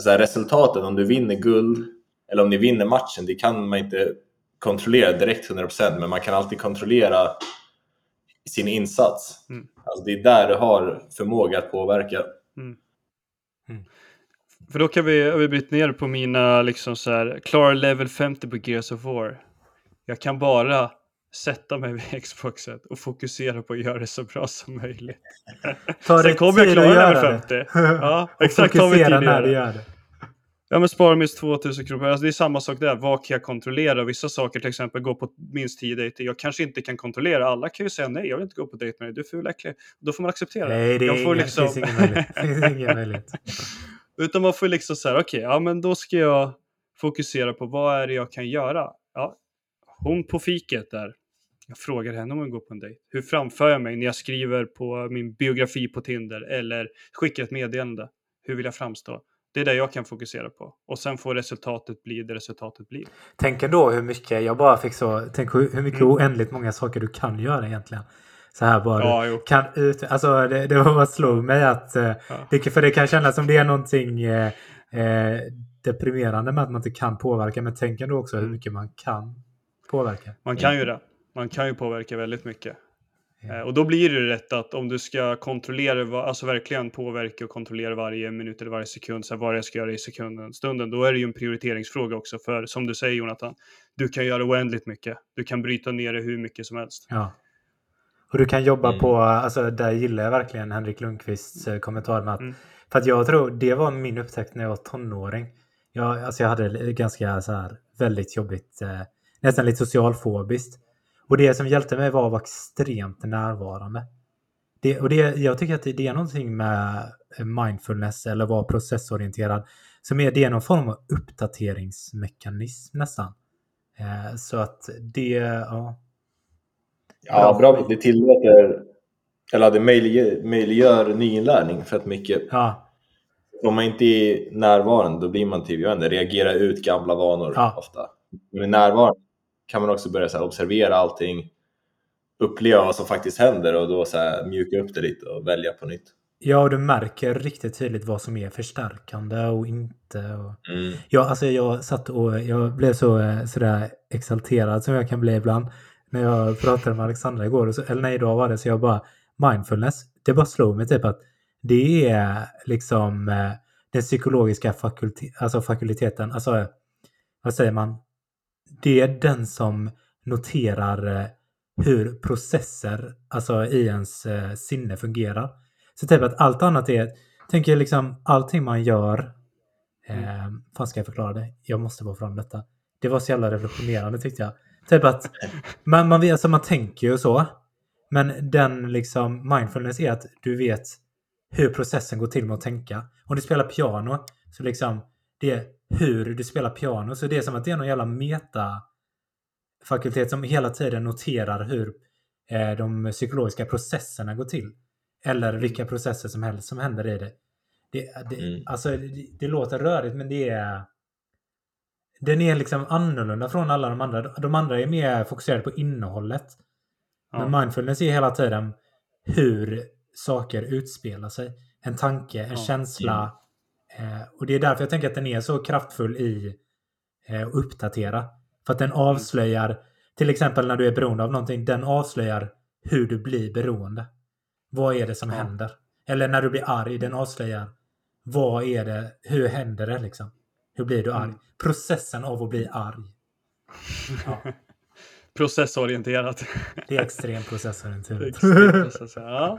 Så här, resultatet, om du vinner guld eller om ni vinner matchen, det kan man inte kontrollera direkt 100% men man kan alltid kontrollera sin insats. Mm. Alltså det är där du har förmåga att påverka. För då kan vi, vi brytt ner på mina, liksom så här, klara level 50 på Gears of War. Jag kan bara sätta mig vid Xboxet och fokusera på att göra det så bra som möjligt. Ta Sen kommer jag klara det. 50. Ja, exakt. Ta mig tid fokusera när du gör det. Ja, men spara minst 2000 kronor. Alltså, det är samma sak där. Vad kan jag kontrollera? Vissa saker, till exempel gå på minst 10 dejter. Jag kanske inte kan kontrollera. Alla kan ju säga nej, jag vill inte gå på dejt med dig. Du är ful äcklig. Då får man acceptera det. Nej, det, Jag får liksom- finns ingen möjlighet. Det finns ingen möjlighet. Utan man får liksom så här, okej, ja men då ska jag fokusera på vad är det jag kan göra? Ja, hon på fiket där. Jag frågar henne om hon går på en dejt. Hur framför jag mig när jag skriver på min biografi på Tinder eller skickar ett meddelande? Hur vill jag framstå? Det är det jag kan fokusera på. Och sen får resultatet bli det resultatet blir. Tänk ändå hur mycket, jag bara fick så, tänk hur hur mycket Mm. oändligt många saker du kan göra egentligen. Så här bara, Ja, jo. kan ut, alltså det, det var vad slog mig att, eh, Ja. det, för det kan kännas som det är någonting eh, eh, deprimerande med att man inte kan påverka, men tänk ändå också hur Mm. mycket man kan påverka. Man kan ju det. Man kan ju påverka väldigt mycket. Ja. Eh, Och då blir det rätt att om du ska kontrollera, alltså verkligen påverka och kontrollera varje minut eller varje sekund, så här, vad jag ska göra i sekunden, stunden, då är det ju en prioriteringsfråga också. För som du säger Jonathan, du kan göra oändligt mycket. Du kan bryta ner det hur mycket som helst. Ja. Och du kan jobba Mm. på, alltså där gillar jag verkligen Henrik Lundqvists eh, kommentar med att, Mm. för att jag tror det var min upptäckt när jag var tonåring. Jag, alltså jag hade ganska så här väldigt jobbigt, eh, nästan lite socialfobiskt. Och det som hjälpte mig var att vara extremt närvarande. Det, och det, jag tycker att det, är någonting med mindfulness eller vara processorienterad som är, det är någon form av uppdateringsmekanism nästan. Eh, så att det, ja. Ja, bra. Det tillåter, eller det möjliggör, möjliggör nyinlärning fett mycket. Ja, Om man inte är närvarande då blir man typ, jag vet inte, reagera ut gamla vanor Ja. ofta. Men närvarande kan man också börja så här, observera allting, uppleva vad som faktiskt händer och då så här, mjuka upp det lite och välja på nytt. ja och du märker riktigt tydligt vad som är förstärkande och inte. Och... Mm. Ja, alltså jag satt och jag blev så eh, sådär exalterad som jag kan bli ibland. När jag pratade med Alexandra igår, och så, eller nej, idag var det, så jag bara mindfulness. Det bara slog mig typ att det är liksom eh, den psykologiska fakulte- alltså fakulteten, alltså vad säger man? Det är den som noterar eh, hur processer, alltså i ens eh, sinne fungerar. Så typ att allt annat är, tänker liksom allting man gör Eh, fan ska jag förklara det? Jag måste få fram detta. Det var så jävla revolutionerande tyckte jag. Typ att man, man, alltså man tänker ju så. Men den liksom mindfulness är att du vet hur processen går till med att tänka. Om du spelar piano så liksom det är hur du spelar piano. Så det är som att det är någon jävla meta fakultet som hela tiden noterar hur eh, de psykologiska processerna går till. Eller vilka processer som helst som händer i det. Det, det, Mm. alltså, det, det låter rörigt men det är... Den är liksom annorlunda från alla de andra. De andra är mer fokuserade på innehållet. Ja. Men mindfulness är hela tiden hur saker utspelar sig. En tanke, en Ja. känsla. Eh, och det är därför jag tänker att den är så kraftfull i eh, att uppdatera. För att den avslöjar, till exempel när du är beroende av någonting, den avslöjar hur du blir beroende. Vad är det som Ja. händer? Eller när du blir arg, den avslöjar vad är det, hur händer det liksom? Hur blir du arg? Mm. Processen av att bli arg. Ja, Processorienterat. det är extrem processorienterat. Exakt, process, ja.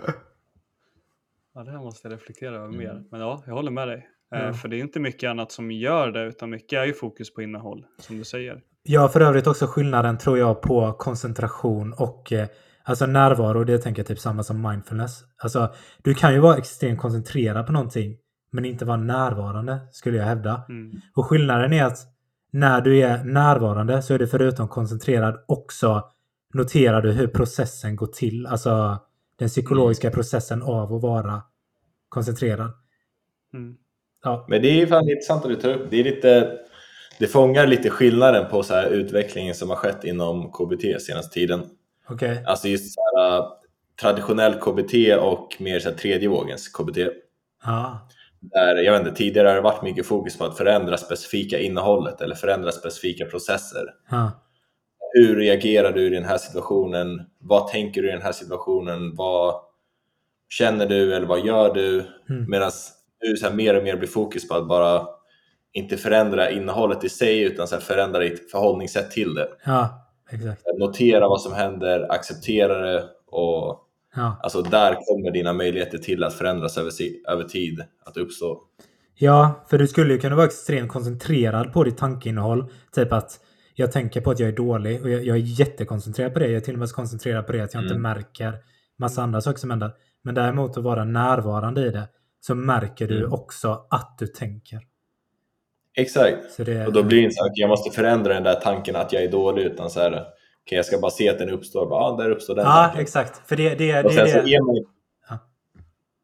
ja, det här måste jag reflektera över mer. Mm. Men ja, jag håller med dig. Ja. För det är inte mycket annat som gör det, utan mycket är ju fokus på innehåll, som du säger. Ja, för övrigt också skillnaden tror jag på koncentration och eh, alltså närvaro. Det tänker jag typ samma som mindfulness. Alltså, du kan ju vara extremt koncentrerad på någonting, men inte vara närvarande, skulle jag hävda. Mm. Och skillnaden är att när du är närvarande så är du förutom koncentrerad också noterar du hur processen går till. Alltså den psykologiska processen av att vara koncentrerad. Mm. Ja, Men det är fan intressant att du tar upp. Det är lite, det fångar lite skillnaden på så här utvecklingen som har skett inom KBT senaste tiden. okej. Alltså just så här, äh, traditionell KBT och mer så här, tredje vågens KBT. Ja, Där, jag vet inte, tidigare har det varit mycket fokus på att förändra specifika innehållet eller förändra specifika processer. ja, Hur reagerar du i den här situationen? Vad tänker du i den här situationen? Vad känner du eller vad gör du? Mm. Medan nu så här mer och mer blir fokus på att bara inte förändra innehållet i sig utan så här förändra ditt förhållningssätt till det. ja, exakt. Notera vad som händer, acceptera det och Ja. alltså där kommer dina möjligheter till att förändras över, över tid att uppstå. Ja, för du skulle ju kunna vara extremt koncentrerad på ditt tankeinnehåll. Typ att jag tänker på att jag är dålig och jag, jag är jättekoncentrerad på det. Jag är till och med så koncentrerad på det att jag inte Mm. märker massa andra saker som händer. Men däremot att vara närvarande i det så märker du Mm. också att du tänker. Exakt. Det, Och då blir det inte så att jag måste förändra den där tanken att jag är dålig utan så här, okej jag ska bara se att den uppstår. Bara, ah, där uppstår den Ja, tanken. exakt. För det, det, det, sen det, så är man, Ja.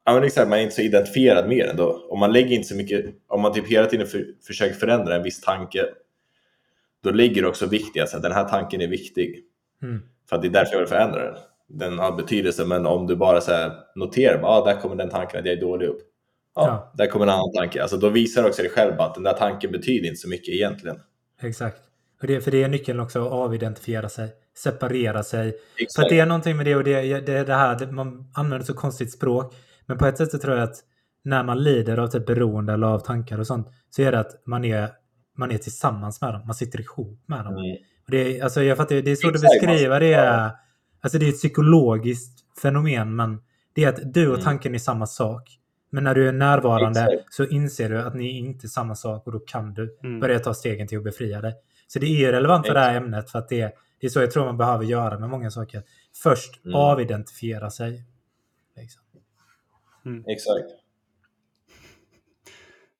ja. men exakt, man är inte så identifierad med den då. Om man lägger inte så mycket, om man typ hela tiden för, försöker förändra en viss tanke, då ligger det också vikt i att den här tanken är viktig. Mm. För att det är därför jag vill förändra den. Den har betydelse, men om du bara så noterar, ah, där kommer den tanken att jag är dålig upp. Ja, där kommer en annan tanke. Alltså, då visar också dig själv att den där tanken betyder inte så mycket egentligen. Exakt. Och det, för det är nyckeln också att avidentifiera sig. Separera sig. För Exakt. att det är någonting med det och det, det, är det här, det, man använder så konstigt språk. Men på ett sätt så tror jag att när man lider av typ beroende eller av tankar och sånt så är det att man är, man är tillsammans med dem. Man sitter ihop med dem. Mm. Och det, är, alltså jag fattar, det är svårt att Exakt, beskriva. Det är, alltså det är ett psykologiskt fenomen men det är att du och Mm. tanken är samma sak. Men när du är närvarande Exakt. så inser du att ni är inte samma sak och då kan du Mm. börja ta stegen till att befria dig. Så det är relevant för det här ämnet för att det, det är så jag tror man behöver göra med många saker. Först Mm. avidentifiera sig. Liksom. Exakt.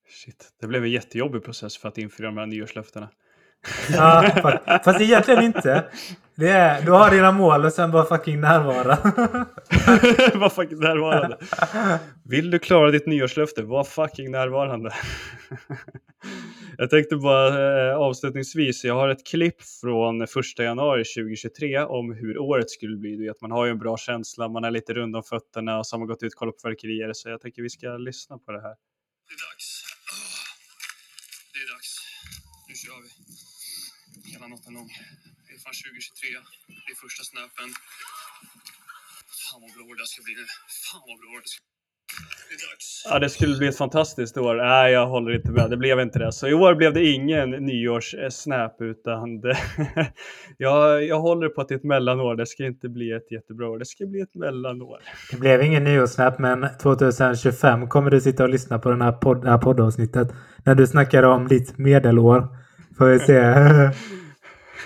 Shit, det blev en jättejobbig process för att infria de här nyårslöftena. Ja, fast, fast egentligen inte. Det är, du har dina mål och sen bara fucking närvara. var fucking närvarande. Vill du klara ditt nyårslöfte, var fucking närvarande. jag tänkte bara eh, avslutningsvis, jag har ett klipp från första januari 2023 om hur året skulle bli. Du vet, man har ju en bra känsla, man är lite rund om fötterna och så har man gått ut och kollat på fyrverkerier. Så jag tänker vi ska lyssna på det här. Det är dags. Åh, Det är dags. Nu kör vi. Hela natten lång. Fan 2023. Det är första snöpen. Fan vad blå det ska bli nu. Fan vad blå det ska Det är dags. Ja, det skulle bli ett fantastiskt år. Nej, jag håller inte med. Det blev inte det. Så i år blev det ingen nyårssnap, utan det, jag, jag håller på att det är ett mellanår. Det ska inte bli ett jättebra år. Det ska bli ett mellanår. Det blev ingen nyårssnap men 2025 kommer du sitta och lyssna på den här podd, det här poddavsnittet. När du snackar om ditt medelår. Får vi se.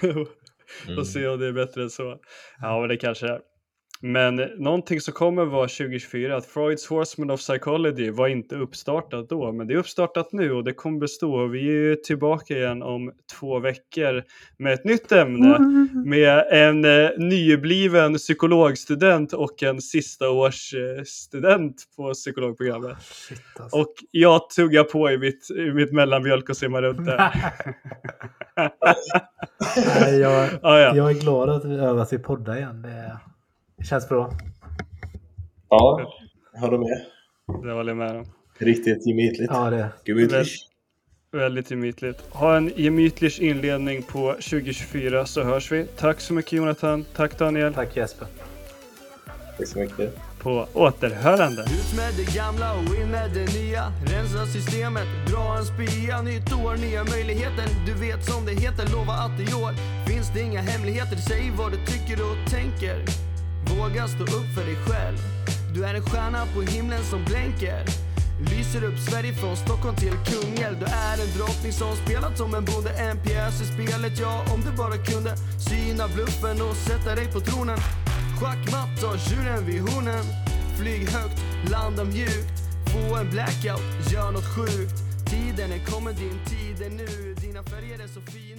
och se om det är bättre än så. Ja, men det kanske är. Men någonting som kommer vara 2024, att Freuds Horseman of Psychology var inte uppstartat då, men det är uppstartat nu och det kommer bestå. Vi är ju tillbaka igen om två veckor med ett nytt ämne med en eh, nybliven psykologstudent och en sista års eh, student på psykologprogrammet. Shit, alltså. Och jag tuggar på i mitt, i mitt mellanmjölk och simmar runt där. Nej, jag, ah, ja. jag är glad att vi övar till podda igen. Det, det känns bra. Ja, jag håller med. Det håller jag med om. Riktigt gemytligt. Ja, det. Gemütlich. Väldigt gemytligt. Ha en gemytlig inledning på 2024 så hörs vi. Tack så mycket Jonathan. Tack Daniel. Tack Jesper. Tack så mycket. På återhörande. Ut med det gamla och in med det nya Rensa systemet, dra en spia Nytt år, nya möjligheter Du vet som det heter, lova att i år Finns det inga hemligheter, säg vad du tycker och tänker Våga stå upp för dig själv. Du är en stjärna på himlen som blänker. Lyser upp Sverige från Stockholm till Kungälv. Du är en drottning som spelat som en bonde En pjäs i spelet, ja om du bara kunde Syna bluffen och sätta dig på tronen. Schackmatt, ta tjuren vid hornen. Flyg högt, landa mjukt. Få en blackout, gör något sjukt. Tiden är kommen, din tid är nu. Dina färger är så fina,